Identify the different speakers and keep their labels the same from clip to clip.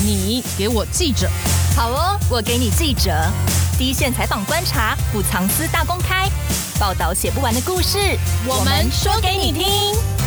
Speaker 1: 你给我记者，
Speaker 2: 好哦，我给你记者，第一线采访观察，不藏私大公开，报道写不完的故事，我们说给你听。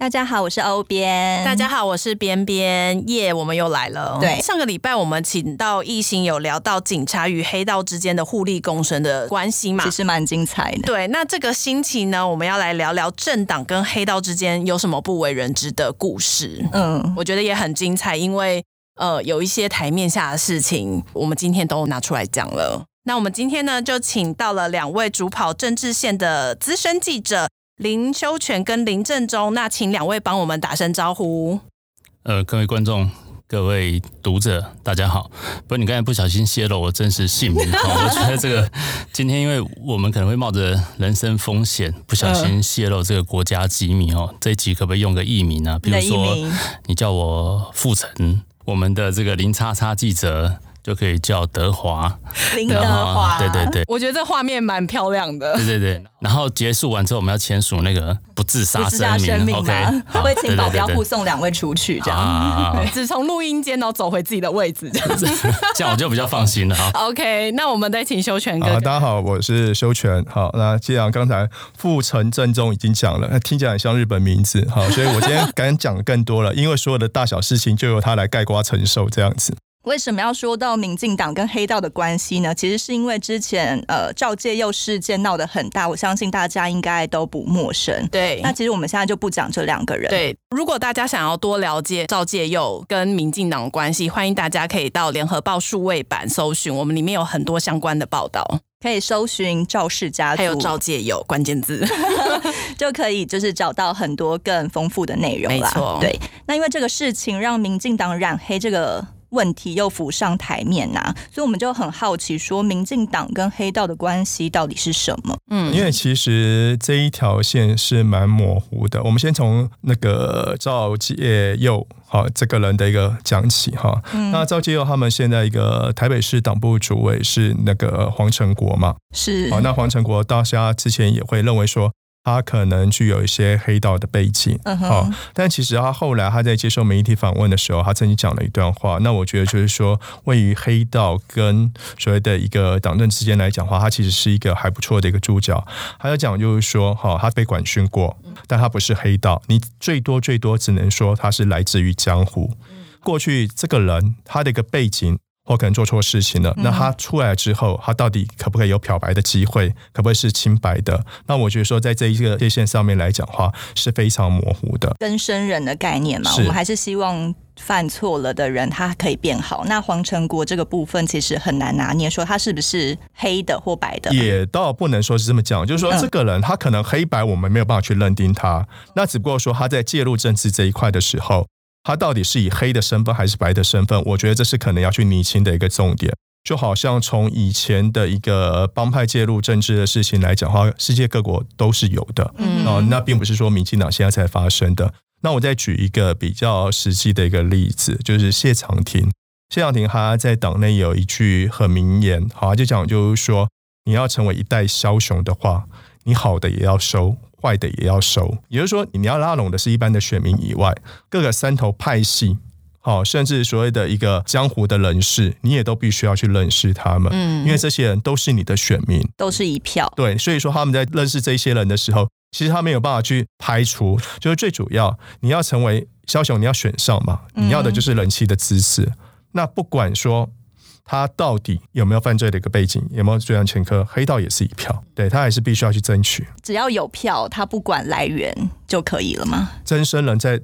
Speaker 2: 大家好，我是欧编。
Speaker 1: 大家好，我是边边。耶、yeah，我们又来了。
Speaker 2: 对，
Speaker 1: 上个礼拜我们请到艺兴有聊到警察与黑道之间的互利共生的关系嘛，
Speaker 2: 其实蛮精彩的。
Speaker 1: 对，那这个星期呢，我们要来聊聊政党跟黑道之间有什么不为人知的故事。嗯，我觉得也很精彩，因为呃，有一些台面下的事情，我们今天都拿出来讲了。那我们今天呢，就请到了两位主跑政治线的资深记者。林修全跟林正中，那请两位帮我们打声招呼。
Speaker 3: 呃，各位观众、各位读者，大家好。不过你刚才不小心泄露我真实姓名，我觉得这个今天因为我们可能会冒着人身风险，不小心泄露这个国家机密哦。这一集可不可以用个艺名啊？比如说，你叫我傅成，我们的这个林叉叉记者。就可以叫德华，
Speaker 2: 林德华，
Speaker 3: 对对对，
Speaker 1: 我觉得这画面蛮漂亮的。
Speaker 3: 对对对，然后结束完之后，我们要签署那个不自杀声明，OK，
Speaker 2: 会请保镖护送两位出去，这样，
Speaker 1: 只从录音间然后走回自己的位置，这样子，
Speaker 3: 这样我就比较放心了。哈。
Speaker 1: OK，那我们再请修全哥。
Speaker 4: 大家好，我是修全。好，那既然刚才傅成政忠已经讲了，听起来很像日本名字，好，所以我今天敢讲更多了，因为所有的大小事情就由他来概括承受，这样子。
Speaker 2: 为什么要说到民进党跟黑道的关系呢？其实是因为之前呃赵介佑事件闹得很大，我相信大家应该都不陌生。
Speaker 1: 对，
Speaker 2: 那其实我们现在就不讲这两个人。
Speaker 1: 对，如果大家想要多了解赵介佑跟民进党的关系，欢迎大家可以到联合报数位版搜寻，我们里面有很多相关的报道，
Speaker 2: 可以搜寻赵氏家族，
Speaker 1: 还有赵介佑关键字，
Speaker 2: 就可以就是找到很多更丰富的内容啦。没错，对。那因为这个事情让民进党染黑这个。问题又浮上台面呐、啊，所以我们就很好奇，说民进党跟黑道的关系到底是什么？
Speaker 4: 嗯，因为其实这一条线是蛮模糊的。我们先从那个赵介佑哈这个人的一个讲起哈。嗯、那赵介佑他们现在一个台北市党部主委是那个黄成国嘛？
Speaker 2: 是。
Speaker 4: 好，那黄成国大家之前也会认为说。他可能具有一些黑道的背景，好、uh 但其实他后来他在接受媒体访问的时候，他曾经讲了一段话。那我觉得就是说，位于黑道跟所谓的一个党政之间来讲的话，他其实是一个还不错的一个主角。他要讲就是说，哈、哦，他被管训过，但他不是黑道，你最多最多只能说他是来自于江湖。过去这个人他的一个背景。或可能做错事情了，那他出来之后，他到底可不可以有漂白的机会？可不可以是清白的？那我觉得说，在这一个界线上面来讲的话，是非常模糊的。
Speaker 2: 跟生人的概念嘛，我们还是希望犯错了的人他可以变好。那黄成国这个部分其实很难拿捏，说他是不是黑的或白的？
Speaker 4: 也倒不能说是这么讲，就是说这个人他可能黑白，我们没有办法去认定他。那只不过说他在介入政治这一块的时候。他到底是以黑的身份还是白的身份？我觉得这是可能要去厘清的一个重点。就好像从以前的一个帮派介入政治的事情来讲的话，世界各国都是有的。嗯，哦，那并不是说民进党现在才发生的。那我再举一个比较实际的一个例子，就是谢长廷。谢长廷他在党内有一句很名言，好，就讲就是说，你要成为一代枭雄的话，你好的也要收。坏的也要收，也就是说，你要拉拢的是一般的选民以外，各个三头派系，好，甚至所谓的一个江湖的人士，你也都必须要去认识他们，嗯，因为这些人都是你的选民，
Speaker 2: 都是一票，
Speaker 4: 对，所以说他们在认识这些人的时候，其实他没有办法去排除，就是最主要，你要成为枭雄，你要选上嘛，你要的就是人气的支持，嗯，那不管说。他到底有没有犯罪的一个背景？有没有罪案前科？黑道也是一票，对，他还是必须要去争取。
Speaker 2: 只要有票，他不管来源就可以了吗？
Speaker 4: 真生人在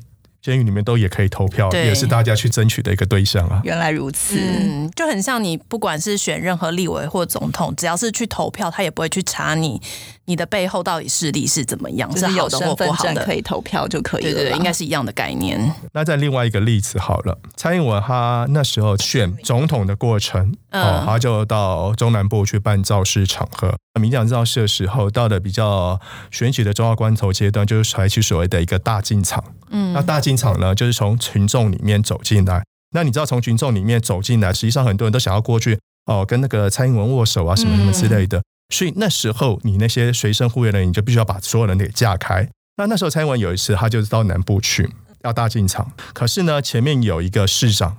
Speaker 4: 监狱里面都也可以投票，也是大家去争取的一个对象啊。
Speaker 2: 原来如此，
Speaker 1: 嗯，就很像你不管是选任何立委或总统，只要是去投票，他也不会去查你你的背后到底势力是怎么样，
Speaker 2: 就是有身份证可以投票就可以了。
Speaker 1: 对对对，应该是一样的概念。
Speaker 4: 那再另外一个例子好了，蔡英文他那时候选总统的过程，嗯、哦，他就到中南部去办造势场合。民进党造势的时候，到了比较选举的重要关头阶段，就是采取所谓的一个大进场。嗯，那大进场呢，就是从群众里面走进来。那你知道，从群众里面走进来，实际上很多人都想要过去哦，跟那个蔡英文握手啊，什么什么之类的。嗯、所以那时候，你那些随身护卫人员，你就必须要把所有人给架开。那那时候，蔡英文有一次，他就是到南部去。要大进场，可是呢，前面有一个市长，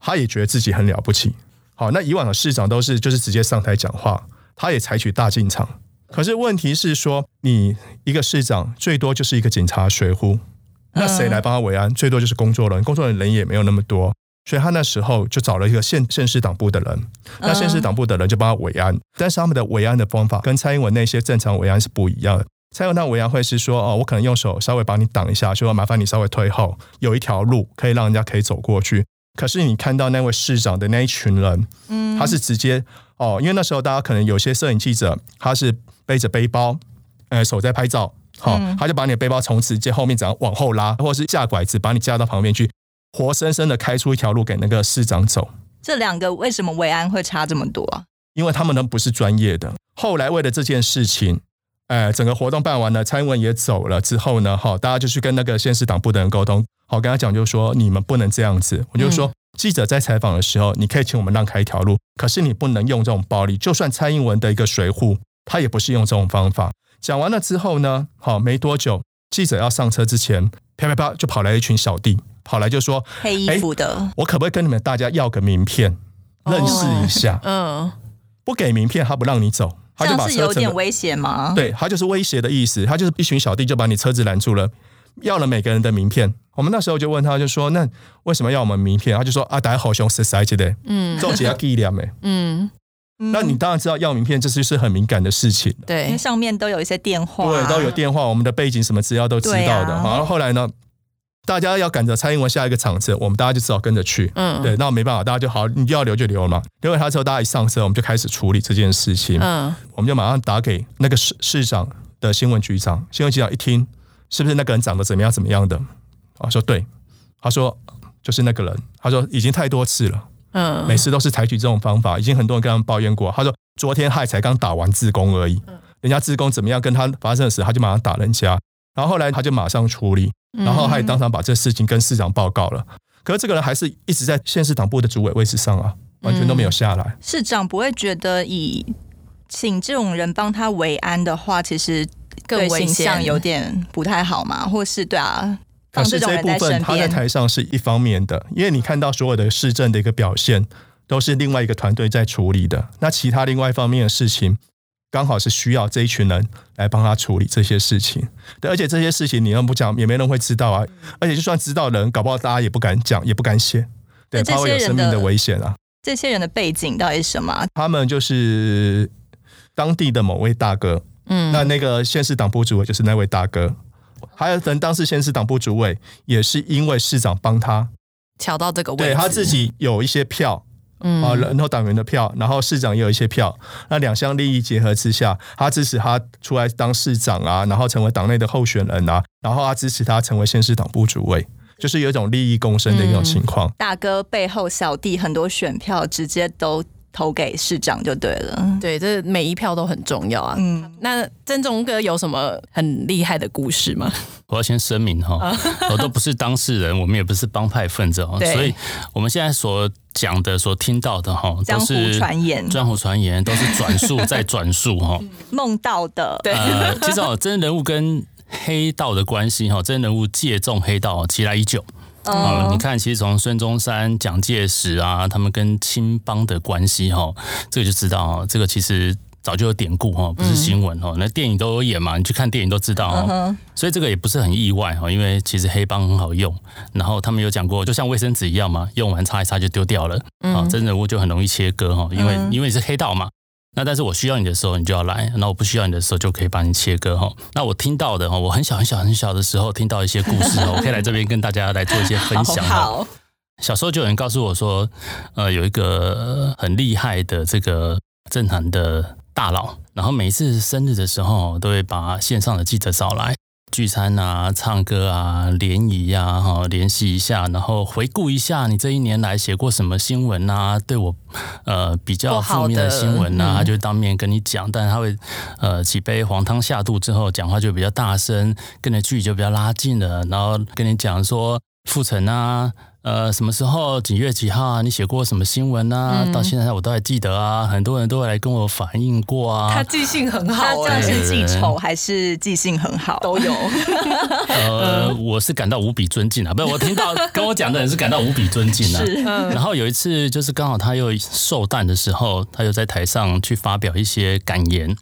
Speaker 4: 他也觉得自己很了不起。好，那以往的市长都是就是直接上台讲话，他也采取大进场。可是问题是说，你一个市长最多就是一个警察随扈，那谁来帮他维安？最多就是工作人员，工作人员人也没有那么多，所以他那时候就找了一个县县市党部的人，那县市党部的人就帮他维安。但是他们的维安的方法跟蔡英文那些正常维安是不一样的。蔡英文那维安会是说，哦，我可能用手稍微帮你挡一下，就说麻烦你稍微退后，有一条路可以让人家可以走过去。可是你看到那位市长的那一群人，嗯，他是直接哦，因为那时候大家可能有些摄影记者，他是背着背包，呃，手在拍照，好，他就把你的背包从直接后面这样往后拉，或者是架拐子把你架到旁边去，活生生的开出一条路给那个市长走。
Speaker 2: 这两个为什么维安会差这么多啊？
Speaker 4: 因为他们呢不是专业的。后来为了这件事情，呃，整个活动办完了，蔡英文也走了之后呢，好，大家就去跟那个县市党部的人沟通。好，跟他讲，就是说你们不能这样子。我就说，记者在采访的时候，你可以请我们让开一条路，可是你不能用这种暴力。就算蔡英文的一个随扈，他也不是用这种方法。讲完了之后呢，好，没多久，记者要上车之前，啪啪啪就跑来一群小弟，跑来就说：“
Speaker 2: 黑衣服的，
Speaker 4: 我可不可以跟你们大家要个名片，认识一下？”嗯，不给名片，他不让你走，他就
Speaker 2: 是有点威胁吗？
Speaker 4: 对，他就是威胁的意思，他就是一群小弟就把你车子拦住了。要了每个人的名片，我们那时候就问他，就说：“那为什么要我们名片？”他就说：“啊，大家好凶，是谁记得？嗯，做几下伎俩没？嗯，那你当然知道要名片，这是是很敏感的事情。
Speaker 2: 对，因为上面都有一些电话，
Speaker 4: 对，都有电话，我们的背景什么资料都知道的。然后，后来呢，大家要赶着蔡英文下一个场次，我们大家就只好跟着去。嗯，对，那没办法，大家就好，你就要留就留了嘛。留给他之后，大家一上车，我们就开始处理这件事情。嗯，我们就马上打给那个市市长的新闻局长，新闻局长一听。是不是那个人长得怎么样怎么样的？啊，说对，他说就是那个人。他说已经太多次了，嗯，每次都是采取这种方法，已经很多人跟他们抱怨过。他说昨天他才刚打完自工而已，人家自工怎么样跟他发生的事，他就马上打人家。然后后来他就马上处理，然后他也当场把这事情跟市长报告了。可是这个人还是一直在县市党部的主委位置上啊，完全都没有下来。
Speaker 2: 市长不会觉得以请这种人帮他维安的话，其实。更形象有点不太好嘛，或是对啊，
Speaker 4: 可是这部分他在台上是一方面的，因为你看到所有的市政的一个表现都是另外一个团队在处理的，那其他另外一方面的事情刚好是需要这一群人来帮他处理这些事情，对，而且这些事情你要不讲也没人会知道啊，而且就算知道人，搞不好大家也不敢讲，也不敢写，对，怕会有生命的危险啊。
Speaker 2: 这些人的背景到底是什么？
Speaker 4: 他们就是当地的某位大哥。嗯，那那个县市党部主委就是那位大哥，还有等当时县市党部主委也是因为市长帮他
Speaker 1: 抢到这个位置，
Speaker 4: 对他自己有一些票，嗯啊，然后党员的票，然后市长也有一些票，那两项利益结合之下，他支持他出来当市长啊，然后成为党内的候选人啊，然后他支持他成为县市党部主委，就是有一种利益共生的一种情况。
Speaker 2: 大哥背后小弟很多选票直接都。投给市长就对了，
Speaker 1: 对，这每一票都很重要啊。嗯，那曾忠哥有什么很厉害的故事吗？
Speaker 3: 我要先声明哈，我都不是当事人，我们也不是帮派分子哦，所以我们现在所讲的、所听到的哈，都是
Speaker 2: 传言，
Speaker 3: 江湖传言，都是转述 再转述哈，
Speaker 2: 梦到的。对，
Speaker 3: 呃，其实哦，真人人物跟黑道的关系哈，真人人物借重黑道，其来已久。嗯，你看，其实从孙中山、蒋介石啊，他们跟青帮的关系哈，这个就知道，这个其实早就有典故哈，不是新闻哦。那电影都有演嘛，你去看电影都知道哦。所以这个也不是很意外哈，因为其实黑帮很好用，然后他们有讲过，就像卫生纸一样嘛，用完擦一擦就丢掉了。啊，真人物就很容易切割哈，因为因为你是黑道嘛。那但是我需要你的时候，你就要来；那我不需要你的时候，就可以把你切割哈。那我听到的哈，我很小很小很小的时候听到一些故事，我可以来这边跟大家来做一些分享哈。好，小时候就有人告诉我说，呃，有一个很厉害的这个政坛的大佬，然后每次生日的时候，都会把线上的记者找来。聚餐啊，唱歌啊，联谊呀，哈，联系一下，然后回顾一下你这一年来写过什么新闻啊？对我，呃，比较负面的新闻啊，他就当面跟你讲，但是他会，呃，几杯黄汤下肚之后，讲话就比较大声，跟你距离就比较拉近了，然后跟你讲说，傅成啊。呃，什么时候几月几号啊？你写过什么新闻啊？嗯、到现在我都还记得啊，很多人都会来跟我反映过啊。
Speaker 1: 他记性很好，欸，
Speaker 2: 他这样是记仇还是记性很好？
Speaker 1: 都有。
Speaker 3: 呃，我是感到无比尊敬啊，不是我听到 跟我讲的人是感到无比尊敬啊。是。然后有一次就是刚好他又寿诞的时候，他又在台上去发表一些感言。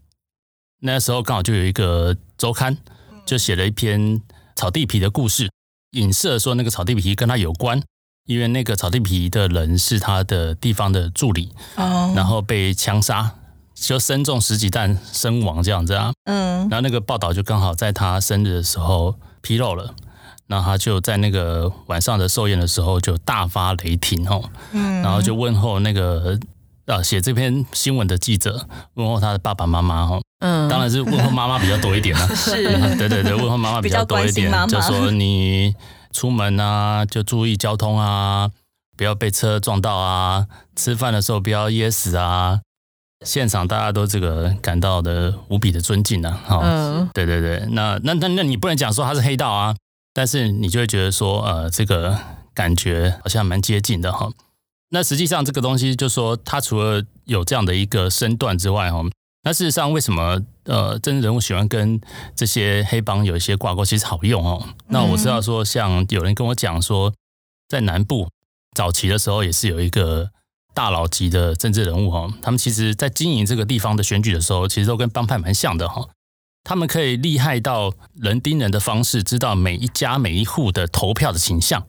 Speaker 3: 那时候刚好就有一个周刊，就写了一篇草地皮的故事，影射说那个草地皮跟他有关。因为那个草地皮的人是他的地方的助理，oh. 然后被枪杀，就身中十几弹身亡这样子啊。嗯，然后那个报道就刚好在他生日的时候披露了，然后他就在那个晚上的寿宴的时候就大发雷霆哦，嗯，然后就问候那个啊写这篇新闻的记者，问候他的爸爸妈妈哈，嗯，当然是问候妈妈比较多一点啊，是，对对对，问候妈妈比较多一点，就说你。出门啊，就注意交通啊，不要被车撞到啊。吃饭的时候不要噎死啊。现场大家都这个感到的无比的尊敬呢、啊。嗯，对对对，那那那那你不能讲说他是黑道啊，但是你就会觉得说，呃，这个感觉好像蛮接近的哈。那实际上这个东西，就说他除了有这样的一个身段之外，哈。那事实上，为什么呃，政治人物喜欢跟这些黑帮有一些挂钩？其实好用哦。那我知道说，像有人跟我讲说，在南部早期的时候，也是有一个大佬级的政治人物哈。他们其实在经营这个地方的选举的时候，其实都跟帮派蛮像的哈。他们可以厉害到人盯人的方式，知道每一家每一户的投票的倾向。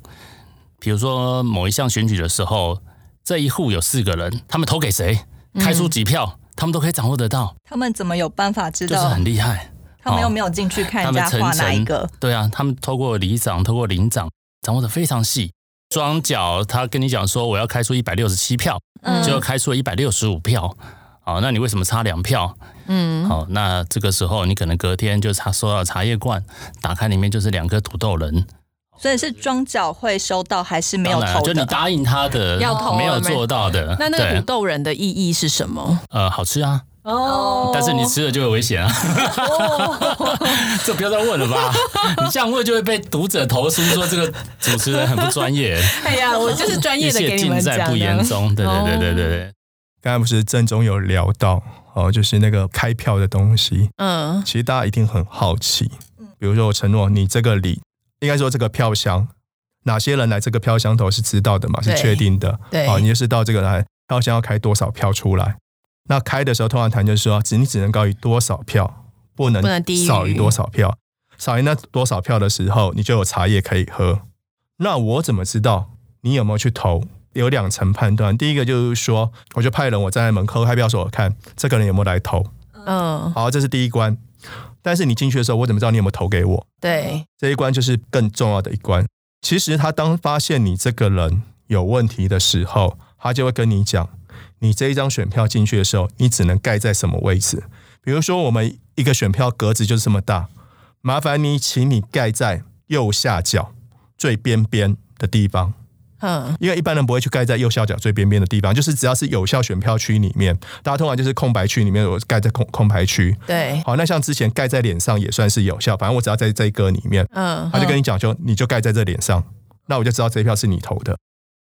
Speaker 3: 比如说某一项选举的时候，这一户有四个人，他们投给谁，开出几票。他们都可以掌握得到，
Speaker 2: 他们怎么有办法知道？
Speaker 3: 就是很厉害。
Speaker 2: 他们又没有进去看人家画哪一个？
Speaker 3: 对啊，他们透过里长、透过邻长，掌握的非常细。庄脚他跟你讲说，我要开出一百六十七票，嗯，就开出了一百六十五票。好，那你为什么差两票？嗯，好，那这个时候你可能隔天就查收到茶叶罐，打开里面就是两颗土豆人。
Speaker 2: 所以是庄脚会收到还是没有投的？
Speaker 3: 就你答应他的，要投没有做到的。
Speaker 1: 那那个土豆人的意义是什么？
Speaker 3: 呃，好吃啊。哦。但是你吃了就有危险啊。哦。这不要再问了吧？你这样问就会被读者投诉说这个主持人很不专业。
Speaker 1: 哎呀，我就是专业的给你们讲。一切尽在不言中。对对对对对对。
Speaker 4: 刚才不是正中有聊到哦，就是那个开票的东西。嗯。其实大家一定很好奇。比如说我承诺你这个礼。应该说这个票箱，哪些人来这个票箱头是知道的嘛？是确定的。对，好，你就是到这个来票箱要开多少票出来？那开的时候通常谈就是说，只你只能高于多少票，不能少于多少票。少于那多少票的时候，你就有茶叶可以喝。那我怎么知道你有没有去投？有两层判断。第一个就是说，我就派人我站在门口开票所，我看这个人有没有来投。嗯，好，这是第一关。但是你进去的时候，我怎么知道你有没有投给我？
Speaker 1: 对，
Speaker 4: 这一关就是更重要的一关。其实他当发现你这个人有问题的时候，他就会跟你讲，你这一张选票进去的时候，你只能盖在什么位置？比如说，我们一个选票格子就是这么大，麻烦你，请你盖在右下角最边边的地方。嗯，因为一般人不会去盖在右下角最边边的地方，就是只要是有效选票区里面，大家通常就是空白区里面有盖在空空白区。对，好，那像之前盖在脸上也算是有效，反正我只要在这一个里面，嗯，他就跟你讲说，你就盖在这脸上，那我就知道这一票是你投的。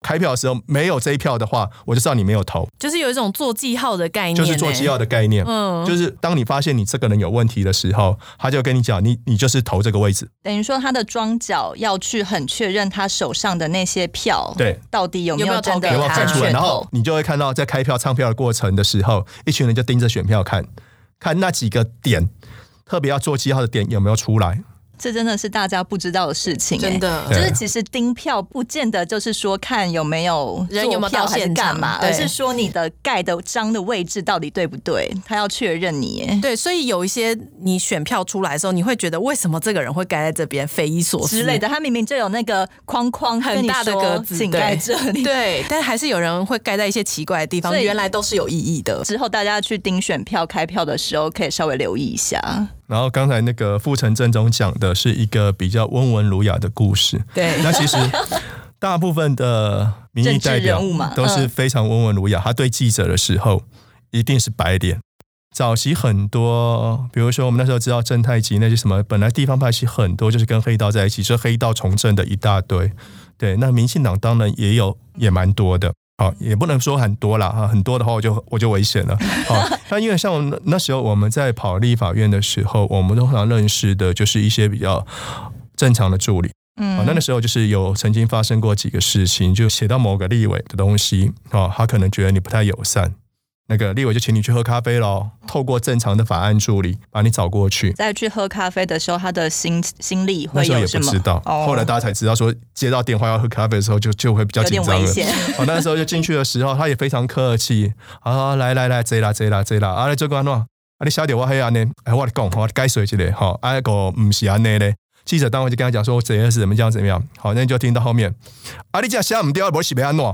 Speaker 4: 开票的时候没有这一票的话，我就知道你没有投。
Speaker 1: 就是有一种做记号的概念，
Speaker 4: 就是做记号的概念。嗯，就是当你发现你这个人有问题的时候，他就跟你讲，你你就是投这个位置。
Speaker 2: 等于说他的庄脚要去很确认他手上的那些票，对，到底有没有真的有没有开出来。
Speaker 4: 然后你就会看到在开票唱票的过程的时候，一群人就盯着选票看，看那几个点，特别要做记号的点有没有出来。
Speaker 2: 这真的是大家不知道的事情，
Speaker 1: 真的。
Speaker 2: 就是其实盯票不见得就是说看有没有人有没有到现场嘛，而是说你的盖的章的位置到底对不对，他要确认你。
Speaker 1: 对，所以有一些你选票出来的时候，你会觉得为什么这个人会盖在这边，匪夷所思
Speaker 2: 之类的。他明明就有那个框框
Speaker 1: 很大的格子，请盖这里。对，但还是有人会盖在一些奇怪的地方，原来都是有意义的。
Speaker 2: 之后大家去盯选票开票的时候，可以稍微留意一下。
Speaker 4: 然后刚才那个傅成正中讲的是一个比较温文儒雅的故事，
Speaker 1: 对。
Speaker 4: 那其实大部分的民意代表都是非常温文儒雅，他对记者的时候一定是白脸。早期很多，比如说我们那时候知道正太极那些什么，本来地方派系很多就是跟黑道在一起，是黑道从政的一大堆。对，那民进党当然也有，也蛮多的。好，也不能说很多啦，哈，很多的话我就我就危险了。好，那因为像那时候我们在跑立法院的时候，我们通常认识的就是一些比较正常的助理。嗯，那那时候就是有曾经发生过几个事情，就写到某个立委的东西，哦，他可能觉得你不太友善。那个立委就请你去喝咖啡喽，透过正常的法案助理把你找过去。
Speaker 2: 在去喝咖啡的时候，他的心心力会有什么？
Speaker 4: 那时候也不知道，哦、后来大家才知道说，接到电话要喝咖啡的时候就，就就会比较紧张了。哦，那时候就进去的时候，他也非常客气啊，来来来，这啦这啦这啦，啊，这个安怎？啊，你晓得我黑安呢？哎，我讲，我解释一下，好，啊，个唔是安尼嘞。记者单位就跟他讲说，我怎样是怎么样怎么样。好，那你就听到后面，啊，你这样写唔掉，不是被安怎？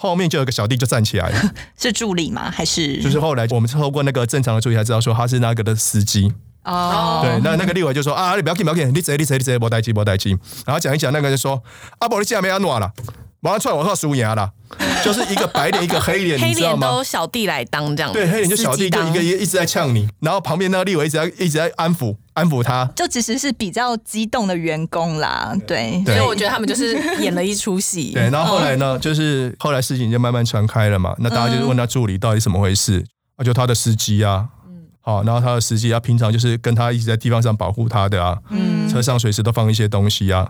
Speaker 4: 后面就有个小弟就站起来了，
Speaker 2: 是助理吗？还是就是
Speaker 4: 后来我们透过那个正常的助理才知道说他是那个的司机
Speaker 2: 哦。
Speaker 4: 对，那那个立委就说啊，你不要紧，不要紧，你坐，你坐，你坐，没代志，没代志。然后讲一讲，那个就说啊，不，你现在没安诺了，马上出来我说输赢了，就是一个白脸一个黑脸，
Speaker 1: 黑脸
Speaker 4: 都
Speaker 1: 小弟来当这样。
Speaker 4: 对，黑脸就小弟就一个一一直在呛你，然后旁边那个立委一直在一直在安抚。安抚他，
Speaker 2: 就其实是比较激动的员工啦，对，
Speaker 1: 所以我觉得他们就是演了一出戏。
Speaker 4: 对，然后后来呢，就是后来事情就慢慢传开了嘛，那大家就是问他助理到底怎么回事，啊，就他的司机啊，嗯，好，然后他的司机啊，平常就是跟他一直在地方上保护他的啊，嗯，车上随时都放一些东西啊，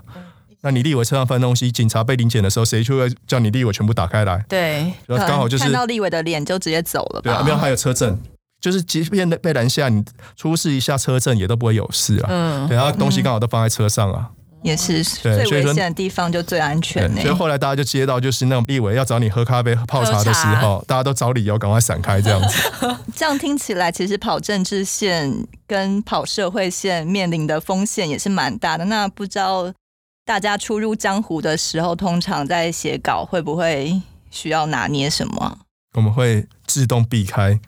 Speaker 4: 那你立委车上翻东西，警察被临检的时候，谁就会叫你立委全部打开来？
Speaker 1: 对，
Speaker 4: 刚好就是
Speaker 2: 看到立委的脸就直接走了，
Speaker 4: 对啊，没有还有车证。就是即便被拦下，你出示一下车证也都不会有事啊。嗯，对，然后东西刚好都放在车上啊。
Speaker 2: 也是，最危险的地方就最安全。
Speaker 4: 所以后来大家就接到，就是那种立委要找你喝咖啡、泡茶的时候，大家都找理由赶快闪开这样子。
Speaker 2: 这样听起来，其实跑政治线跟跑社会线面临的风险也是蛮大的。那不知道大家初入江湖的时候，通常在写稿会不会需要拿捏什么？
Speaker 4: 我们会自动避开。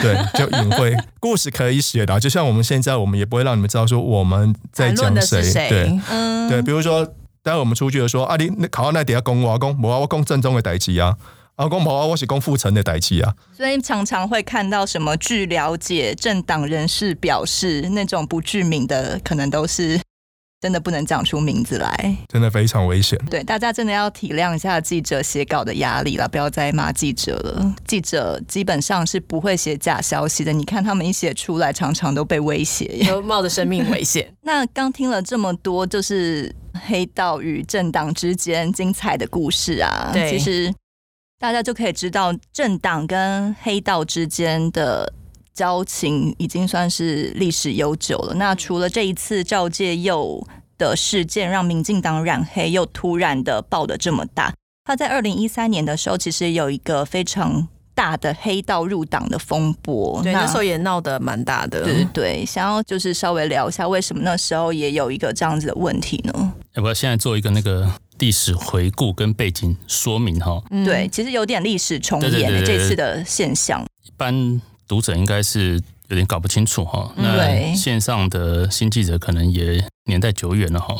Speaker 4: 对，就隐晦故事可以写的，就像我们现在，我们也不会让你们知道说我们在讲谁。对，嗯，对，比如说，待会我们出去的说啊，你考到那底下公我公，我我公正宗的代志啊，啊公我我是讲傅成的代志啊。
Speaker 2: 所以常常会看到什么据了解，政党人士表示那种不具名的，可能都是。真的不能讲出名字来，
Speaker 4: 真的非常危险。
Speaker 2: 对，大家真的要体谅一下记者写稿的压力了，不要再骂记者了。记者基本上是不会写假消息的，你看他们一写出来，常常都被威胁，
Speaker 1: 都冒着生命危险。
Speaker 2: 那刚听了这么多，就是黑道与政党之间精彩的故事啊。对，其实大家就可以知道政党跟黑道之间的。交情已经算是历史悠久了。那除了这一次赵介佑的事件让民进党染黑又突然的爆的这么大，他在二零一三年的时候其实有一个非常大的黑道入党的风波，
Speaker 1: 对，那，那时候也闹得蛮大的。
Speaker 2: 对对，想要就是稍微聊一下为什么那时候也有一个这样子的问题呢？
Speaker 3: 要不要现在做一个那个历史回顾跟背景说明哈？
Speaker 2: 嗯、对，其实有点历史重演的这次的现象，
Speaker 3: 一般。读者应该是有点搞不清楚哈，那线上的新记者可能也年代久远了哈。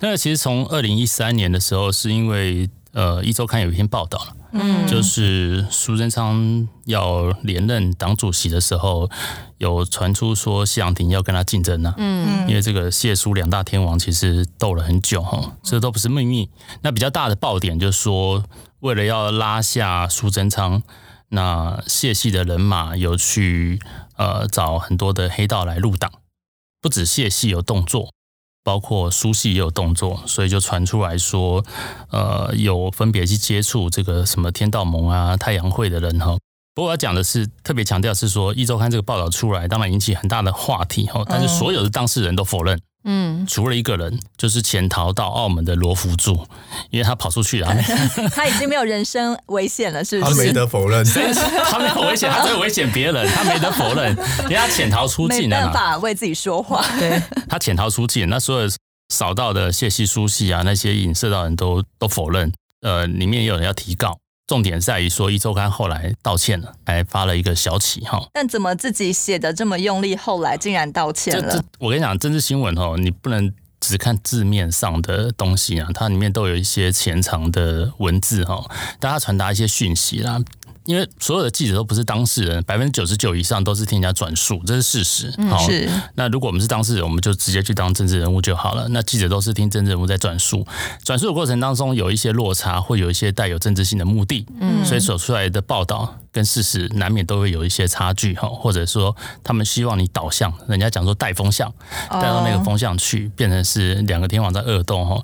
Speaker 3: 那其实从二零一三年的时候，是因为呃，一周刊有一篇报道了，嗯，就是苏贞昌要连任党主席的时候，有传出说谢长廷要跟他竞争呢，嗯，因为这个谢苏两大天王其实斗了很久哈，这都不是秘密。那比较大的爆点就是说，为了要拉下苏贞昌。那谢系的人马有去呃找很多的黑道来入党，不止谢系有动作，包括苏系也有动作，所以就传出来说，呃，有分别去接触这个什么天道盟啊、太阳会的人哈。不过我要讲的是，特别强调是说，一周刊这个报道出来，当然引起很大的话题哈，但是所有的当事人都否认。嗯，除了一个人，就是潜逃到澳门的罗福柱，因为他跑出去了，
Speaker 2: 他已经没有人身危险了，是不是？
Speaker 4: 他没得否认，
Speaker 3: 他没有危险，他只有危险别人，他没得否认，因为他潜逃出境了，
Speaker 2: 没办法为自己说话。对，
Speaker 3: 他潜逃出境，那所有扫到的谢系、书系啊，那些影射到人都都否认，呃，里面也有人要提告。重点在于说，一周刊后来道歉了，还发了一个小企哈。
Speaker 2: 但怎么自己写的这么用力，后来竟然道歉了？
Speaker 3: 我跟你讲，政治新闻哦，你不能只看字面上的东西啊，它里面都有一些潜藏的文字哈，大家传达一些讯息啦。因为所有的记者都不是当事人，百分之九十九以上都是听人家转述，这是事实。好，是。那如果我们是当事人，我们就直接去当政治人物就好了。那记者都是听政治人物在转述，转述的过程当中有一些落差，会有一些带有政治性的目的，嗯，所以所出来的报道跟事实难免都会有一些差距哈，或者说他们希望你导向，人家讲说带风向，带到那个风向去，变成是两个天王在恶斗哈。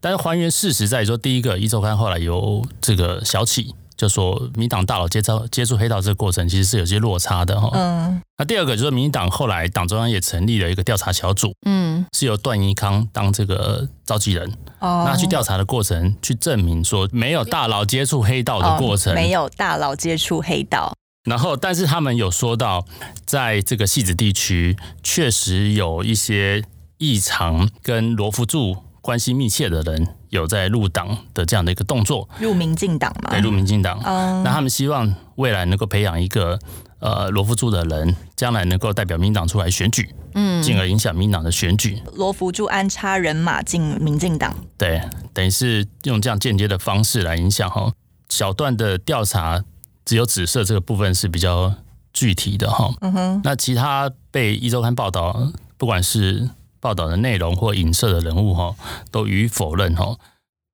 Speaker 3: 但是还原事实在于说，第一个一周刊后来由这个小启。就说民党大佬接触接触黑道这个过程，其实是有些落差的哈。嗯。那第二个就是民党后来党中央也成立了一个调查小组，嗯，是由段宜康当这个召集人，哦，那去调查的过程，去证明说没有大佬接触黑道的过程，
Speaker 2: 没有大佬接触黑道。
Speaker 3: 然后，但是他们有说到，在这个汐止地区，确实有一些异常跟罗福柱关系密切的人。有在入党的这样的一个动作，
Speaker 2: 入民进党嘛？
Speaker 3: 对，入民进党。嗯，那他们希望未来能够培养一个呃罗福柱的人，将来能够代表民党出来选举，嗯，进而影响民党的选举。
Speaker 2: 罗福柱安插人马进民进党，
Speaker 3: 对，等于是用这样间接的方式来影响哈。小段的调查只有紫色这个部分是比较具体的哈。嗯哼，那其他被一周刊报道，不管是。报道的内容或影射的人物哈，都予以否认哈。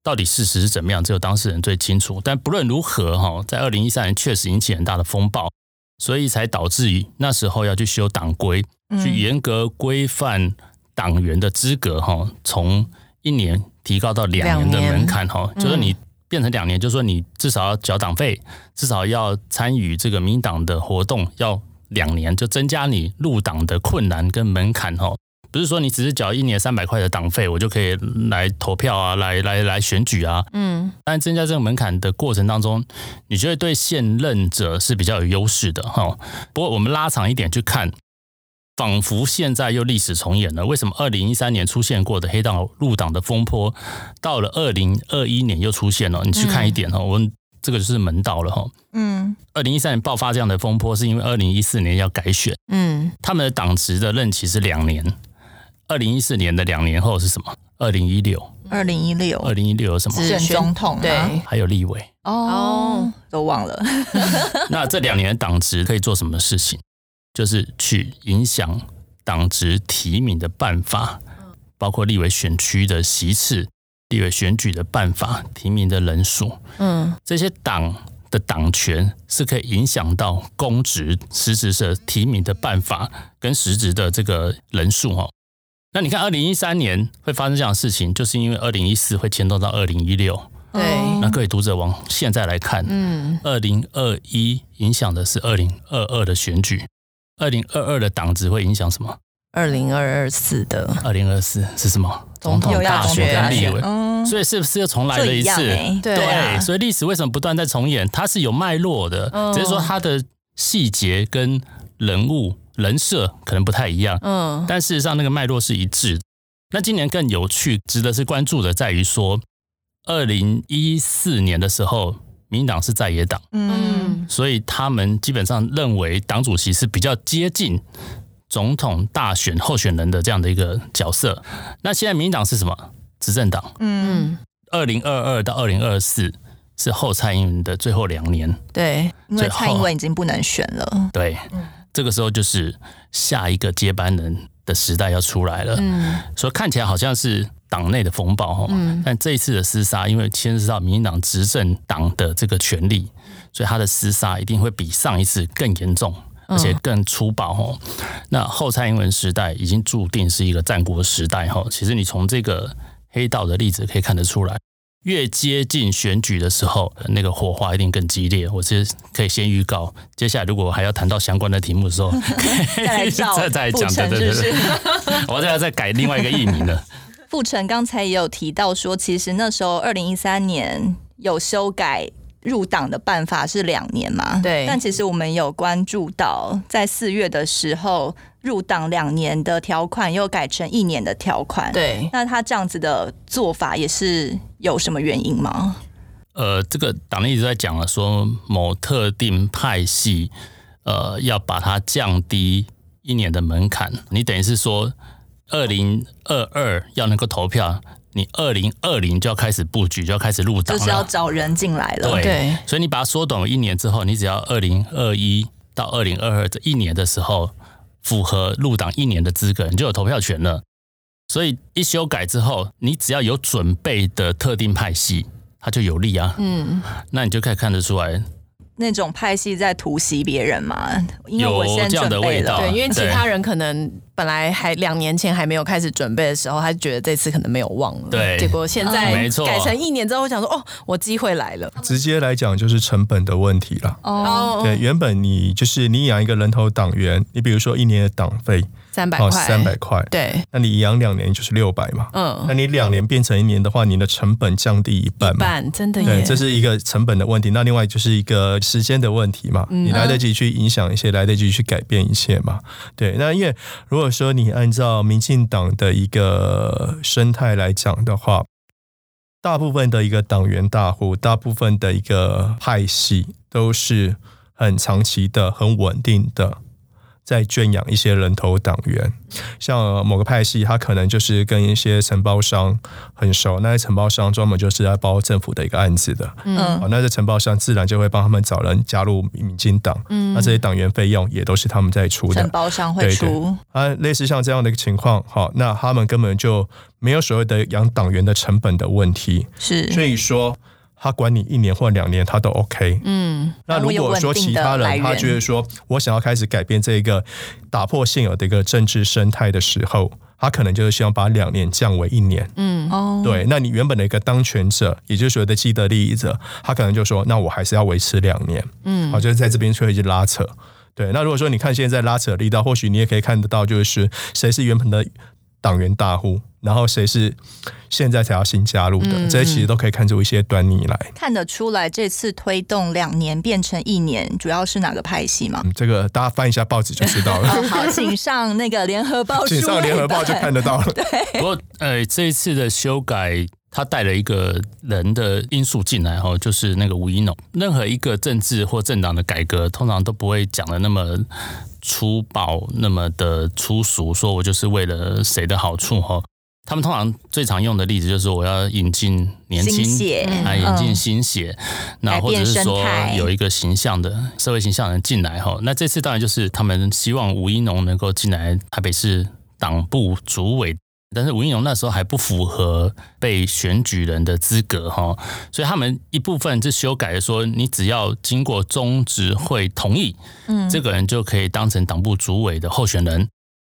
Speaker 3: 到底事实是怎么样，只有当事人最清楚。但不论如何哈，在二零一三年确实引起很大的风暴，所以才导致于那时候要去修党规，去严格规范党员的资格哈，从一年提高到两年的门槛哈，就是你变成两年，就是说你至少要缴党费，至少要参与这个民党的活动要两年，就增加你入党的困难跟门槛哈。不是说你只是缴一年三百块的党费，我就可以来投票啊，来来来选举啊。嗯，但增加这个门槛的过程当中，你觉得对现任者是比较有优势的哈。不过我们拉长一点去看，仿佛现在又历史重演了。为什么二零一三年出现过的黑道入党的风波，到了二零二一年又出现了？你去看一点哈，我们这个就是门道了哈。嗯，二零一三年爆发这样的风波，是因为二零一四年要改选。嗯，他们的党职的任期是两年。二零一四年的两年后是什么？二零一六，
Speaker 2: 二零一六，
Speaker 3: 二零一六有什么？
Speaker 2: 选总统，对，
Speaker 3: 还有立委。
Speaker 2: 哦，都忘了。
Speaker 3: 那这两年的党职可以做什么事情？就是去影响党职提名的办法，包括立委选区的席次、立委选举的办法、提名的人数。嗯，这些党的党权是可以影响到公职实质的提名的办法跟实质的这个人数哦。那你看，二零一三年会发生这样的事情，就是因为二零一四会牵动到二零一六。对，那各位读者往现在来看，嗯，二零二一影响的是二零二二的选举，二零二二的党职会影响什么？
Speaker 1: 二零二二四的，
Speaker 3: 二零二四是什么？总统大选跟立委，所以是不是又重来了一次？
Speaker 2: 一对，
Speaker 3: 对，所以历史为什么不断在重演？它是有脉络的，只是说它的细节跟人物。人设可能不太一样，嗯，但事实上那个脉络是一致的。那今年更有趣、值得是关注的，在于说，二零一四年的时候，民党是在野党，嗯，所以他们基本上认为党主席是比较接近总统大选候选人的这样的一个角色。那现在民党是什么？执政党，嗯，二零二二到二零二四是后蔡英文的最后两年，
Speaker 2: 对，因为蔡英文已经不能选了，
Speaker 3: 对。这个时候就是下一个接班人的时代要出来了，嗯，所以看起来好像是党内的风暴哈，嗯，但这一次的厮杀，因为牵涉到民进党执政党的这个权力，所以他的厮杀一定会比上一次更严重，而且更粗暴哈。那后蔡英文时代已经注定是一个战国时代哈，其实你从这个黑道的例子可以看得出来。越接近选举的时候，那个火花一定更激烈。我是可以先预告，接下来如果还要谈到相关的题目的时候，
Speaker 2: 再 再
Speaker 3: 再讲，对对对，我再要再改另外一个艺名了。
Speaker 2: 傅成刚才也有提到说，其实那时候二零一三年有修改入党的办法是两年嘛？对。但其实我们有关注到，在四月的时候。入党两年的条款又改成一年的条款，对，那他这样子的做法也是有什么原因吗？
Speaker 3: 呃，这个党内一直在讲了，说某特定派系，呃，要把它降低一年的门槛。你等于是说，二零二二要能够投票，你二零二零就要开始布局，就要开始入党，
Speaker 2: 就是要找人进来了。
Speaker 3: 对，
Speaker 1: 对
Speaker 3: 所以你把它缩短为一年之后，你只要二零二一到二零二二这一年的时候，符合入党一年的资格，你就有投票权了。所以一修改之后，你只要有准备的特定派系，它就有利啊。嗯，那你就可以看得出来。
Speaker 2: 那种派系在突袭别人嘛？因为我
Speaker 3: 有
Speaker 2: 先准备了，
Speaker 1: 对，因为其他人可能本来还两年前还没有开始准备的时候，他就觉得这次可能没有望了。
Speaker 3: 对，
Speaker 1: 结果现在
Speaker 3: 没错，
Speaker 1: 改成一年之后，我想说哦，我机会来了。
Speaker 4: 直接来讲就是成本的问题了。哦，对，原本你就是你养一个人头党员，你比如说一年的党费。
Speaker 1: 三百块，
Speaker 4: 三百块，
Speaker 1: 对，
Speaker 4: 那你养两年就是六百嘛，嗯，那你两年变成一年的话，你的成本降低一半嘛，
Speaker 1: 一半真的，
Speaker 4: 对，这是一个成本的问题。那另外就是一个时间的问题嘛，嗯、你来得及去影响一些，来得及去改变一切嘛，对。那因为如果说你按照民进党的一个生态来讲的话，大部分的一个党员大户，大部分的一个派系都是很长期的、很稳定的。在圈养一些人头党员，像某个派系，他可能就是跟一些承包商很熟，那些承包商专门就是在包政府的一个案子的，嗯，那些承包商自然就会帮他们找人加入民进党，嗯，那这些党员费用也都是他们在出的，
Speaker 2: 承包商会出，
Speaker 4: 啊，类似像这样的一个情况，好，那他们根本就没有所谓的养党员的成本的问题，
Speaker 2: 是，
Speaker 4: 所以说。他管你一年或两年，他都 OK。嗯，那如果说其他人他觉得说我想要开始改变这个打破现有的一个政治生态的时候，他可能就是希望把两年降为一年。嗯，哦，对，那你原本的一个当权者，也就是所谓的既得利益者，他可能就说，那我还是要维持两年。嗯，好，就是在这边出现拉扯。对，那如果说你看现在拉扯力道，或许你也可以看得到，就是谁是原本的党员大户。然后谁是现在才要新加入的？嗯、这些其实都可以看出一些端倪来。
Speaker 2: 看得出来，这次推动两年变成一年，主要是哪个派系吗？
Speaker 4: 嗯、这个大家翻一下报纸就知道了。
Speaker 2: 哦、好，请上那个联合报，
Speaker 4: 请上联合报就看得到了。
Speaker 2: 对。
Speaker 3: 不过，呃，这一次的修改，他带了一个人的因素进来，哈，就是那个吴一农。任何一个政治或政党的改革，通常都不会讲的那么粗暴，那么的粗俗，说我就是为了谁的好处，哈。他们通常最常用的例子就是我要引进年轻啊，引进新血，那或者是说有一个形象的社会形象的人进来哈。那这次当然就是他们希望吴怡农能够进来台北市党部主委，但是吴怡农那时候还不符合被选举人的资格哈，所以他们一部分是修改说，你只要经过中执会同意，嗯，这个人就可以当成党部主委的候选人。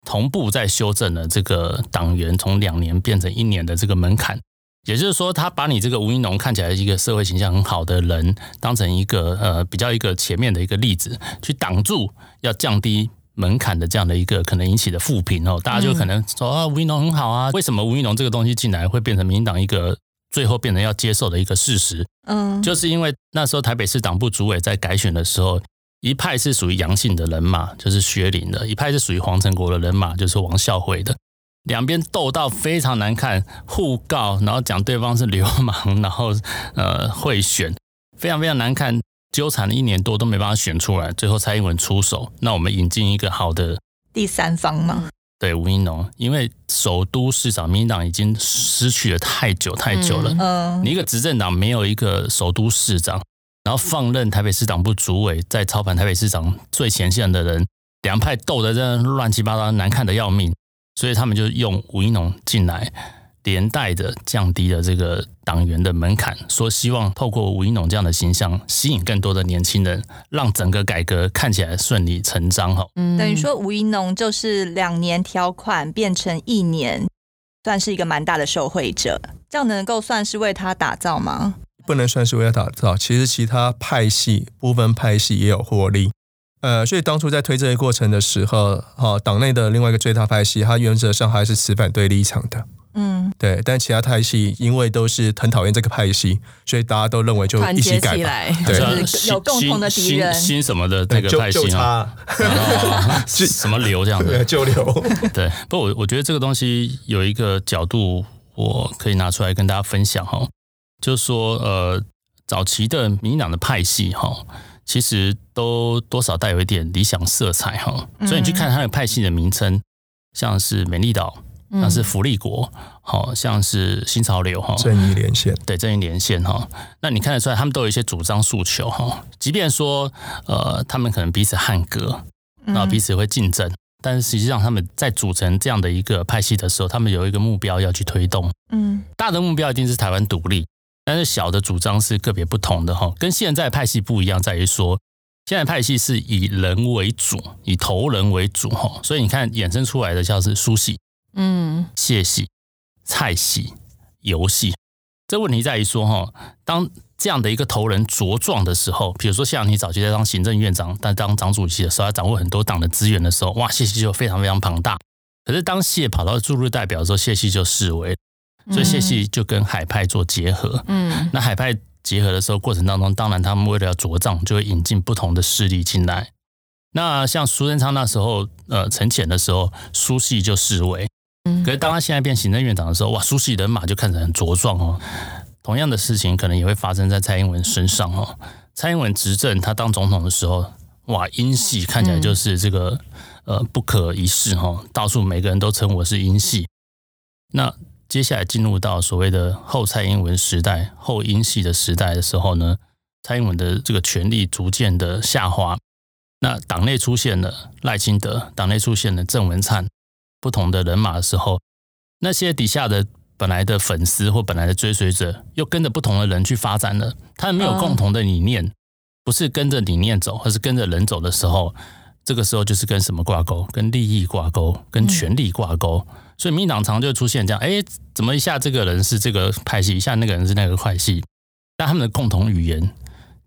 Speaker 3: 同步在修正了这个党员从两年变成一年的这个门槛，也就是说，他把你这个吴怡农看起来一个社会形象很好的人，当成一个呃比较一个前面的一个例子，去挡住要降低门槛的这样的一个可能引起的负评哦，大家就可能说啊，吴怡农很好啊，为什么吴怡农这个东西进来会变成民进党一个最后变成要接受的一个事实？嗯，就是因为那时候台北市党部主委在改选的时候。一派是属于杨姓的人马，就是薛林的；一派是属于黄成国的人马，就是王孝辉的。两边斗到非常难看，互告，然后讲对方是流氓，然后呃贿选，非常非常难看，纠缠了一年多都没办法选出来。最后蔡英文出手，那我们引进一个好的
Speaker 2: 第三方嘛？
Speaker 3: 对，吴怡农，因为首都市长民进党已经失去了太久太久了。嗯，你一个执政党没有一个首都市长。然后放任台北市党部主委在操盘台北市长最前线的人，两派斗得这乱七八糟，难看的要命，所以他们就用吴怡农进来，连带的降低了这个党员的门槛，说希望透过吴怡农这样的形象，吸引更多的年轻人，让整个改革看起来顺理成章。哈，
Speaker 2: 嗯，等于说吴怡农就是两年条款变成一年，算是一个蛮大的受惠者，这样能够算是为他打造吗？
Speaker 4: 不能算是为了打造，其实其他派系部分派系也有获利，呃，所以当初在推这个过程的时候，哈，党内的另外一个最大派系，它原则上还是持反对立场的，嗯，对，但其他派系因为都是很讨厌这个派系，所以大家都认为就一起改吧，
Speaker 2: 对，有共同的敌人，
Speaker 3: 新什么的这个派系啊，什么流这样的，
Speaker 4: 旧流，
Speaker 3: 对，不过我我觉得这个东西有一个角度，我可以拿出来跟大家分享哈。就是说，呃，早期的民进党的派系哈，其实都多少带有一点理想色彩哈，所以你去看他的派系的名称，像是美丽岛、像是福利国，好像是新潮流哈，
Speaker 4: 正义连线，
Speaker 3: 对正义连线哈。那你看得出来，他们都有一些主张诉求哈。即便说呃，他们可能彼此汉格，然后彼此会竞争，但是实际上他们在组成这样的一个派系的时候，他们有一个目标要去推动。嗯，大的目标一定是台湾独立，但是小的主张是个别不同的哈。跟现在派系不一样，在于说。现在派系是以人为主，以头人为主哈，所以你看衍生出来的像是苏系、嗯，谢系、蔡系、游系。这问题在于说哈，当这样的一个头人茁壮的时候，比如说像你早期在当行政院长、但当党主席的时候，他掌握很多党的资源的时候，哇，谢系就非常非常庞大。可是当谢跑到驻日代表的时候，谢系就式微，所以谢系就跟海派做结合，嗯，那海派。结合的时候，过程当中，当然他们为了要茁壮，就会引进不同的势力进来。那像苏贞昌那时候，呃，陈潜的时候，苏系就示威。嗯。可是当他现在变行政院长的时候，哇，苏系人马就看起来很茁壮哦。同样的事情可能也会发生在蔡英文身上哦。蔡英文执政，他当总统的时候，哇，英系看起来就是这个呃不可一世哈，到处每个人都称我是英系。那。接下来进入到所谓的后蔡英文时代、后英系的时代的时候呢，蔡英文的这个权力逐渐的下滑，那党内出现了赖清德，党内出现了郑文灿，不同的人马的时候，那些底下的本来的粉丝或本来的追随者，又跟着不同的人去发展了，他们没有共同的理念，不是跟着理念走，而是跟着人走的时候，这个时候就是跟什么挂钩？跟利益挂钩，跟权力挂钩。所以民进党常就会出现这样，哎，怎么一下这个人是这个派系，一下那个人是那个派系，但他们的共同语言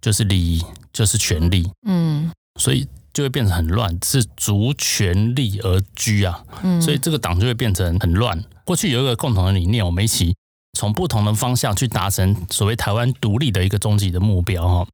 Speaker 3: 就是利益，就是权力，嗯，所以就会变成很乱，是逐权力而居啊，嗯，所以这个党就会变成很乱。过去有一个共同的理念，我们一起从不同的方向去达成所谓台湾独立的一个终极的目标哈。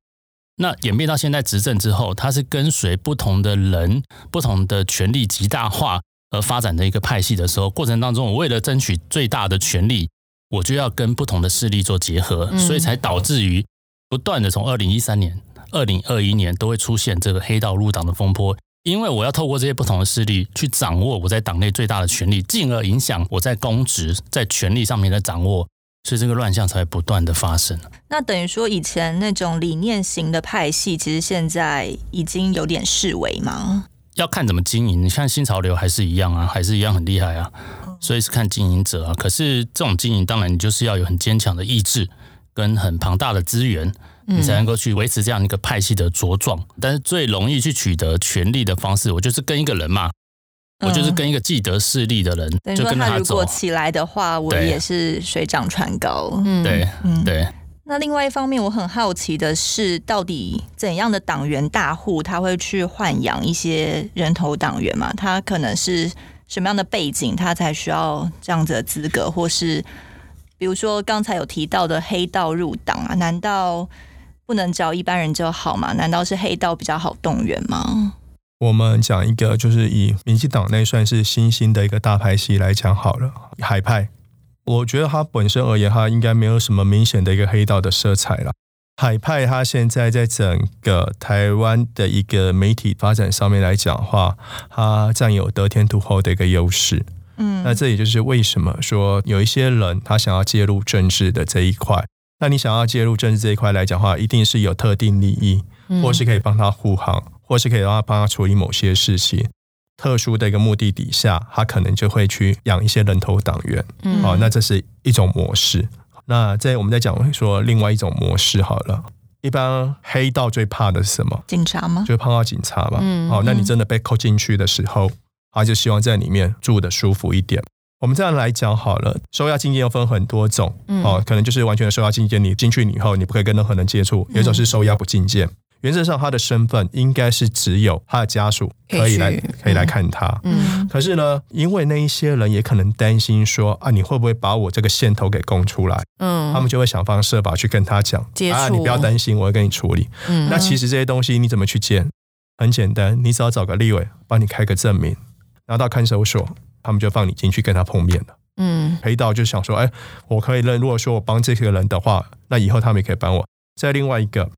Speaker 3: 那演变到现在执政之后，它是跟随不同的人，不同的权力极大化。而发展的一个派系的时候，过程当中，我为了争取最大的权力，我就要跟不同的势力做结合，所以才导致于不断的从二零一三年、二零二一年都会出现这个黑道入党的风波，因为我要透过这些不同的势力去掌握我在党内最大的权力，进而影响我在公职、在权力上面的掌握，所以这个乱象才会不断的发生。
Speaker 2: 那等于说，以前那种理念型的派系，其实现在已经有点式微吗？
Speaker 3: 要看怎么经营，你看新潮流还是一样啊，还是一样很厉害啊，所以是看经营者啊。可是这种经营，当然你就是要有很坚强的意志跟很庞大的资源，你才能够去维持这样一个派系的茁壮。但是最容易去取得权力的方式，我就是跟一个人嘛，我就是跟一个既得势力的人，就跟他走。
Speaker 2: 如果起来的话，我也是水涨船高。
Speaker 3: 嗯，对，对。
Speaker 2: 那另外一方面，我很好奇的是，到底怎样的党员大户他会去豢养一些人头党员嘛？他可能是什么样的背景，他才需要这样子的资格？或是比如说刚才有提到的黑道入党啊，难道不能找一般人就好吗？难道是黑道比较好动员吗？
Speaker 4: 我们讲一个，就是以民进党内算是新兴的一个大派系来讲好了，海派。我觉得它本身而言，它应该没有什么明显的一个黑道的色彩了。海派它现在在整个台湾的一个媒体发展上面来讲的话，它占有得天独厚的一个优势。嗯，那这也就是为什么说有一些人他想要介入政治的这一块。那你想要介入政治这一块来讲的话，一定是有特定利益，或是可以帮他护航，或是可以让他帮他处理某些事情。特殊的一个目的底下，他可能就会去养一些人头党员，嗯，好，那这是一种模式。那在我们在讲说另外一种模式好了，一般黑道最怕的是什么？
Speaker 2: 警察吗？
Speaker 4: 就碰到警察吧。嗯，好，那你真的被扣进去的时候，他就希望在里面住的舒服一点。我们这样来讲好了，收押禁见又分很多种，哦、嗯，可能就是完全的收押禁见，你进去以后你不可以跟任何人接触；有一种是收押不禁见。原则上，他的身份应该是只有他的家属可以来可以来看他。嗯，可是呢，因为那一些人也可能担心说啊，你会不会把我这个线头给供出来？嗯，他们就会想方设法去跟他讲啊，你不要担心，我会跟你处理。嗯，那其实这些东西你怎么去见？很简单，你只要找个立委帮你开个证明，拿到看守所，他们就放你进去跟他碰面了。嗯，黑道就想说，哎，我可以认，如果说我帮这些人的话，那以后他们也可以帮我。再另外一个。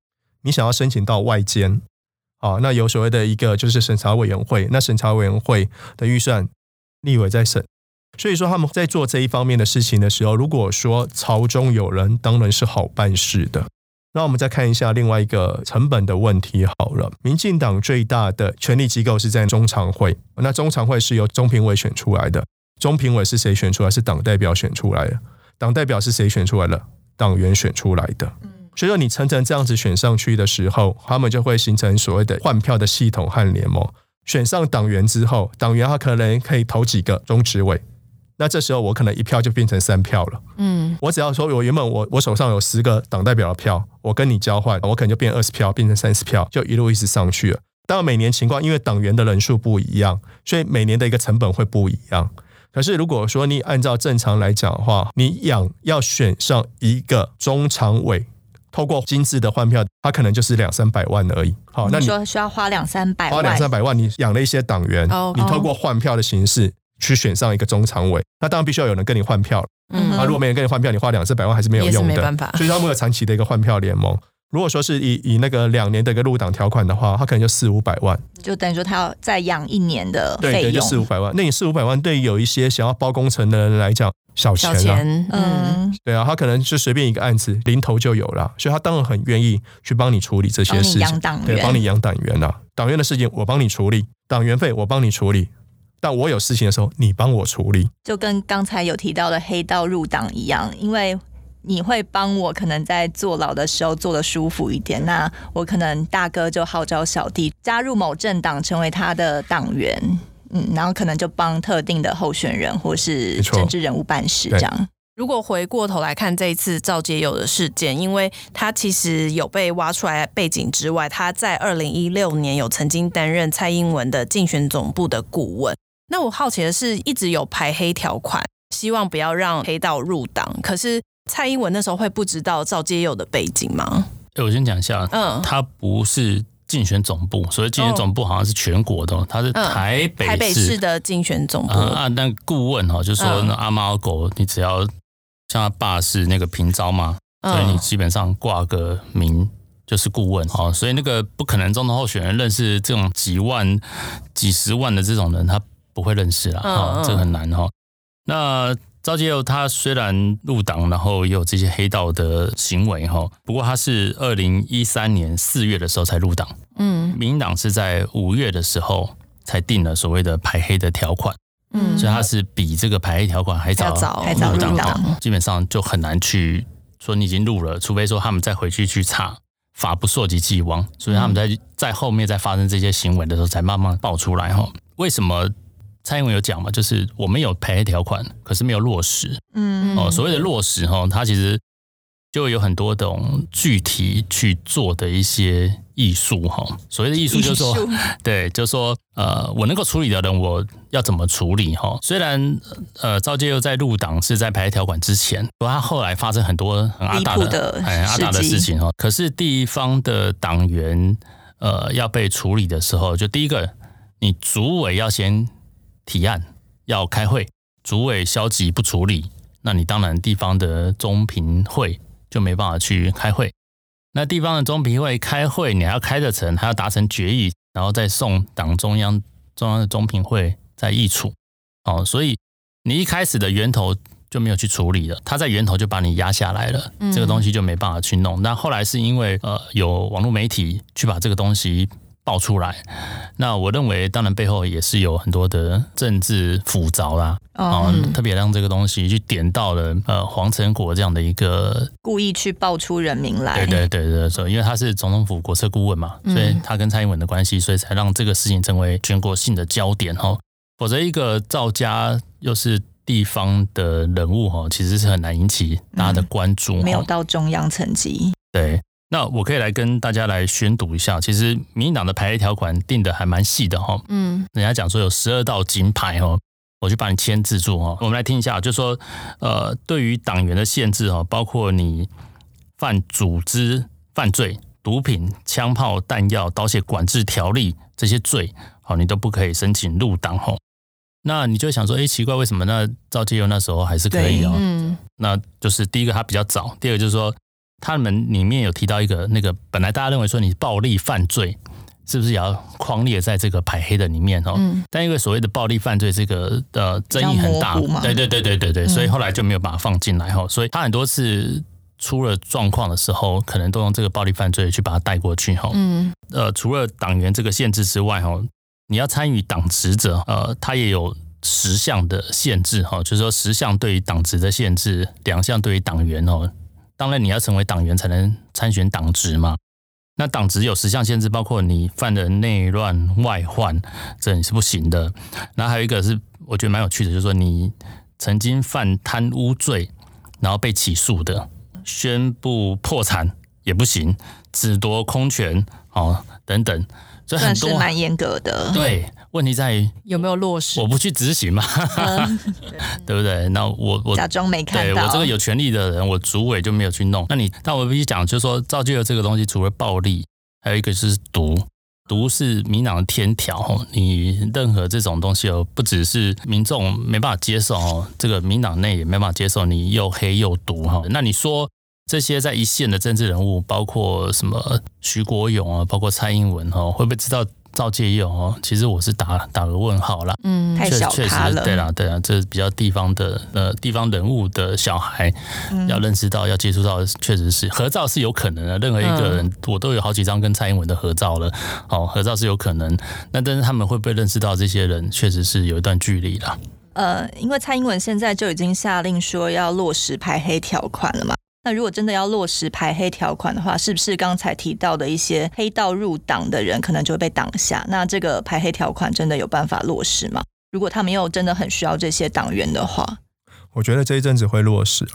Speaker 4: 你想要申请到外监，啊，那有所谓的一个就是审查委员会，那审查委员会的预算，立委在审，所以说他们在做这一方面的事情的时候，如果说朝中有人，当然是好办事的。那我们再看一下另外一个成本的问题好了。民进党最大的权力机构是在中常会，那中常会是由中评委选出来的。中评委是谁选出来？是党代表选出来的。党代表是谁选出来的？党员选出来的。所以说你层层这样子选上去的时候，他们就会形成所谓的换票的系统和联盟。选上党员之后，党员他可能可以投几个中执委。那这时候我可能一票就变成三票了。嗯，我只要说我原本我我手上有十个党代表的票，我跟你交换，我可能就变二十票，变成三十票，就一路一直上去了。当然每年情况，因为党员的人数不一样，所以每年的一个成本会不一样。可是如果说你按照正常来讲的话，你养要选上一个中常委，透过精致的换票，它可能就是两三百万而已。好，那你说
Speaker 2: 需要花两三百万，
Speaker 4: 花两三百万，你养了一些党员，oh, 你透过换票的形式。去选上一个中常委，那当然必须要有人跟你换票。嗯，啊，如果没人跟你换票，你花两三百万还是没有用的。没办法所以他们有长期的一个换票联盟。如果说是以以那个两年的一个入党条款的话，他可能就四五百万，
Speaker 2: 就等于说他要再养一年的费用。
Speaker 4: 对对，就四五百万。那你四五百万对于有一些想要包工程的人来讲，小钱啊。钱，嗯，对啊，他可能就随便一个案子零头就有了，所以他当然很愿意去帮你处理这些事情，对，帮你养党员啊，党员的事情我帮你处理，党员费我帮你处理。但我有事情的时候，你帮我处理，
Speaker 2: 就跟刚才有提到的黑道入党一样，因为你会帮我，可能在坐牢的时候坐的舒服一点。那我可能大哥就号召小弟加入某政党，成为他的党员，嗯，然后可能就帮特定的候选人或是政治人物办事，这样。
Speaker 1: 如果回过头来看这一次赵介佑的事件，因为他其实有被挖出来背景之外，他在二零一六年有曾经担任蔡英文的竞选总部的顾问。那我好奇的是，一直有排黑条款，希望不要让黑道入党。可是蔡英文那时候会不知道赵介佑的背景吗？
Speaker 3: 哎，我先讲一下，嗯，他不是竞选总部，所以竞选总部好像是全国的，他是台北市、嗯、台北市的竞选总部啊。那顾问哈，就说那阿猫狗，你只要像他爸是那个平招嘛，所以你基本上挂个名。就是顾问哦，所以那个不可能总统候选人认识这种几万、几十万的这种人，他不会认识啦，哈，这个很难哈。那赵杰佑他虽然入党，然后也有这些黑道的行为哈，不过他是二零一三年四月的时候才入党，嗯，民进党是在五月的时候才定了所谓的排黑的条款，嗯，所以他是比这个排黑条款还早
Speaker 2: 还早入党，
Speaker 3: 基本上就很难去说你已经入了，除非说他们再回去去查。法不溯及既往，所以他们在在后面在发生这些行为的时候，才慢慢爆出来哈。为什么蔡英文有讲嘛？就是我们有排黑条款，可是没有落实。嗯哦，所谓的落实哈，它其实。就有很多种具体去做的一些艺术哈，所谓的艺术就是说，对，就是说，呃，我能够处理的人，我要怎么处理哈？虽然呃，赵介又在入党是在排黑条款之前，不过他后来发生很多很阿大的很阿大的事情哈。可是地方的党员呃要被处理的时候，就第一个，你主委要先提案，要开会，主委消极不处理，那你当然地方的中评会。就没办法去开会。那地方的中评会开会，你还要开得成，还要达成决议，然后再送党中央，中央的中评会再议处。哦，所以你一开始的源头就没有去处理了，他在源头就把你压下来了，这个东西就没办法去弄。那后来是因为呃有网络媒体去把这个东西。爆出来，那我认为当然背后也是有很多的政治复杂啦，哦，特别让这个东西去点到了呃黄成国这样的一个
Speaker 2: 故意去爆出人名来，
Speaker 3: 对对对对，所以因为他是总统府国策顾问嘛，所以他跟蔡英文的关系，所以才让这个事情成为全国性的焦点哈。否则一个赵家又是地方的人物哈，其实是很难引起大家的关注，
Speaker 2: 没有到中央层级，
Speaker 3: 对。那我可以来跟大家来宣读一下，其实民进党的排黑条款定的还蛮细的哈。嗯，人家讲说有十二道金牌哦，我去帮你签字住哈。我们来听一下，就说呃，对于党员的限制哈，包括你犯组织犯罪、毒品、枪炮、弹药、刀械管制条例这些罪，好，你都不可以申请入党哈。那你就想说，哎，奇怪，为什么那赵介佑那时候还是可以哦？嗯，那就是第一个他比较早，第二个就是说。他们里面有提到一个那个，本来大家认为说你暴力犯罪，是不是也要框列在这个排黑的里面哦？嗯。但因为所谓的暴力犯罪这个呃争议很大，对对对对对对，所以后来就没有把它放进来哈。所以他很多次出了状况的时候，可能都用这个暴力犯罪去把它带过去哈。嗯。呃，除了党员这个限制之外哈，你要参与党职者，呃，他也有十项的限制哈，就是说十项对于党职的限制，两项对于党员哦。当然你要成为党员才能参选党职嘛。那党职有十项限制，包括你犯的内乱外患，这你是不行的。然后还有一个是我觉得蛮有趣的，就是说你曾经犯贪污罪，然后被起诉的，宣布破产也不行，只夺空权哦等等，
Speaker 2: 这很多蛮严格的。
Speaker 3: 对。问题在于
Speaker 1: 有没有落实？
Speaker 3: 我不去执行嘛，嗯、对不对？那我我
Speaker 2: 假装没看到。
Speaker 3: 对我这个有权利的人，我主委就没有去弄。那你，但我必须讲，就是说造就了这个东西，除了暴力，还有一个是毒。毒是民党的天条，你任何这种东西哦，不只是民众没办法接受哦，这个民党内也没办法接受你又黑又毒哈。那你说这些在一线的政治人物，包括什么徐国勇啊，包括蔡英文哈，会不会知道？赵介佑哦，其实我是打打个问号啦。
Speaker 2: 嗯，太小咖了。
Speaker 3: 对啦，对啦，这是比较地方的呃地方人物的小孩，嗯、要认识到要接触到，确实是合照是有可能的。任何一个人，嗯、我都有好几张跟蔡英文的合照了，哦，合照是有可能。那但是他们会不会认识到这些人，确实是有一段距离啦。
Speaker 2: 呃，因为蔡英文现在就已经下令说要落实排黑条款了嘛。那如果真的要落实排黑条款的话，是不是刚才提到的一些黑道入党的人可能就会被挡下？那这个排黑条款真的有办法落实吗？如果他们又真的很需要这些党员的话，
Speaker 4: 我觉得这一阵子会落实。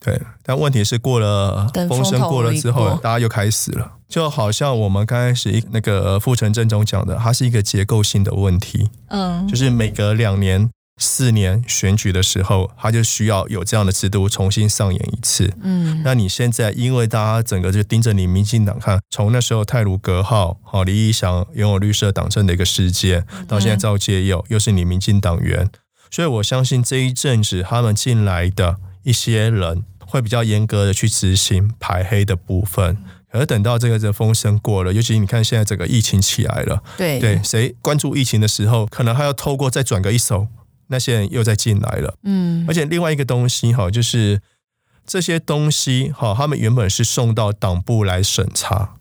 Speaker 4: 对，但问题是过了风声过了之后，大家又开始了，就好像我们刚开始那个傅成正中讲的，它是一个结构性的问题。嗯，就是每隔两年。四年选举的时候，他就需要有这样的制度重新上演一次。嗯，那你现在因为大家整个就盯着你民进党看，从那时候泰鲁阁号，好李义祥拥有绿色党政的一个事件，到现在赵介佑又是你民进党员，所以我相信这一阵子他们进来的一些人会比较严格的去执行排黑的部分。而等到这个这风声过了，尤其你看现在整个疫情起来了，对对，谁关注疫情的时候，可能还要透过再转个一手。那些人又再进来了，嗯，而且另外一个东西哈，就是这些东西哈，他们原本是送到党部来审查，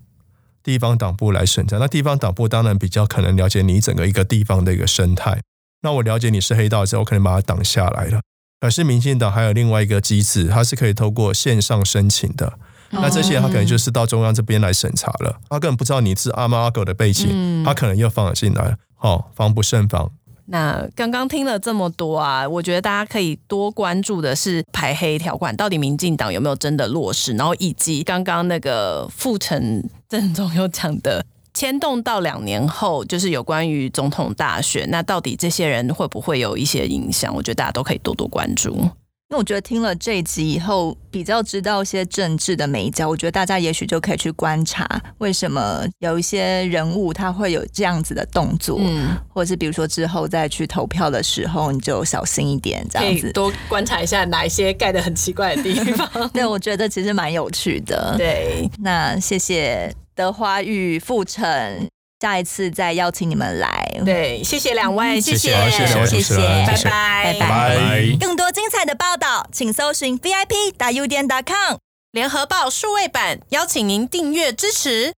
Speaker 4: 地方党部来审查。那地方党部当然比较可能了解你整个一个地方的一个生态。那我了解你是黑道之后，我可能把它挡下来了。可是民进党还有另外一个机制，它是可以透过线上申请的。那这些他可能就是到中央这边来审查了，他根本不知道你是阿猫阿狗的背景，他可能又放了进来，好，防不胜防。
Speaker 1: 那刚刚听了这么多啊，我觉得大家可以多关注的是排黑条款到底民进党有没有真的落实，然后以及刚刚那个傅成正总有讲的牵动到两年后，就是有关于总统大选，那到底这些人会不会有一些影响？我觉得大家都可以多多关注。
Speaker 2: 因为我觉得听了这一集以后，比较知道一些政治的眉角，我觉得大家也许就可以去观察，为什么有一些人物他会有这样子的动作，嗯，或者是比如说之后再去投票的时候，你就小心一点，这样子
Speaker 1: 多观察一下哪一些盖得很奇怪的地方。
Speaker 2: 对，我觉得其实蛮有趣的。
Speaker 1: 对，
Speaker 2: 那谢谢德华与傅成。下一次再邀请你们来，
Speaker 1: 对，谢谢两位，谢谢，
Speaker 4: 谢谢，谢谢，
Speaker 1: 拜拜，
Speaker 2: 拜拜。更多精彩的报道，请搜寻 VIP 大 U 点 com 联合报数位版，邀请您订阅支持。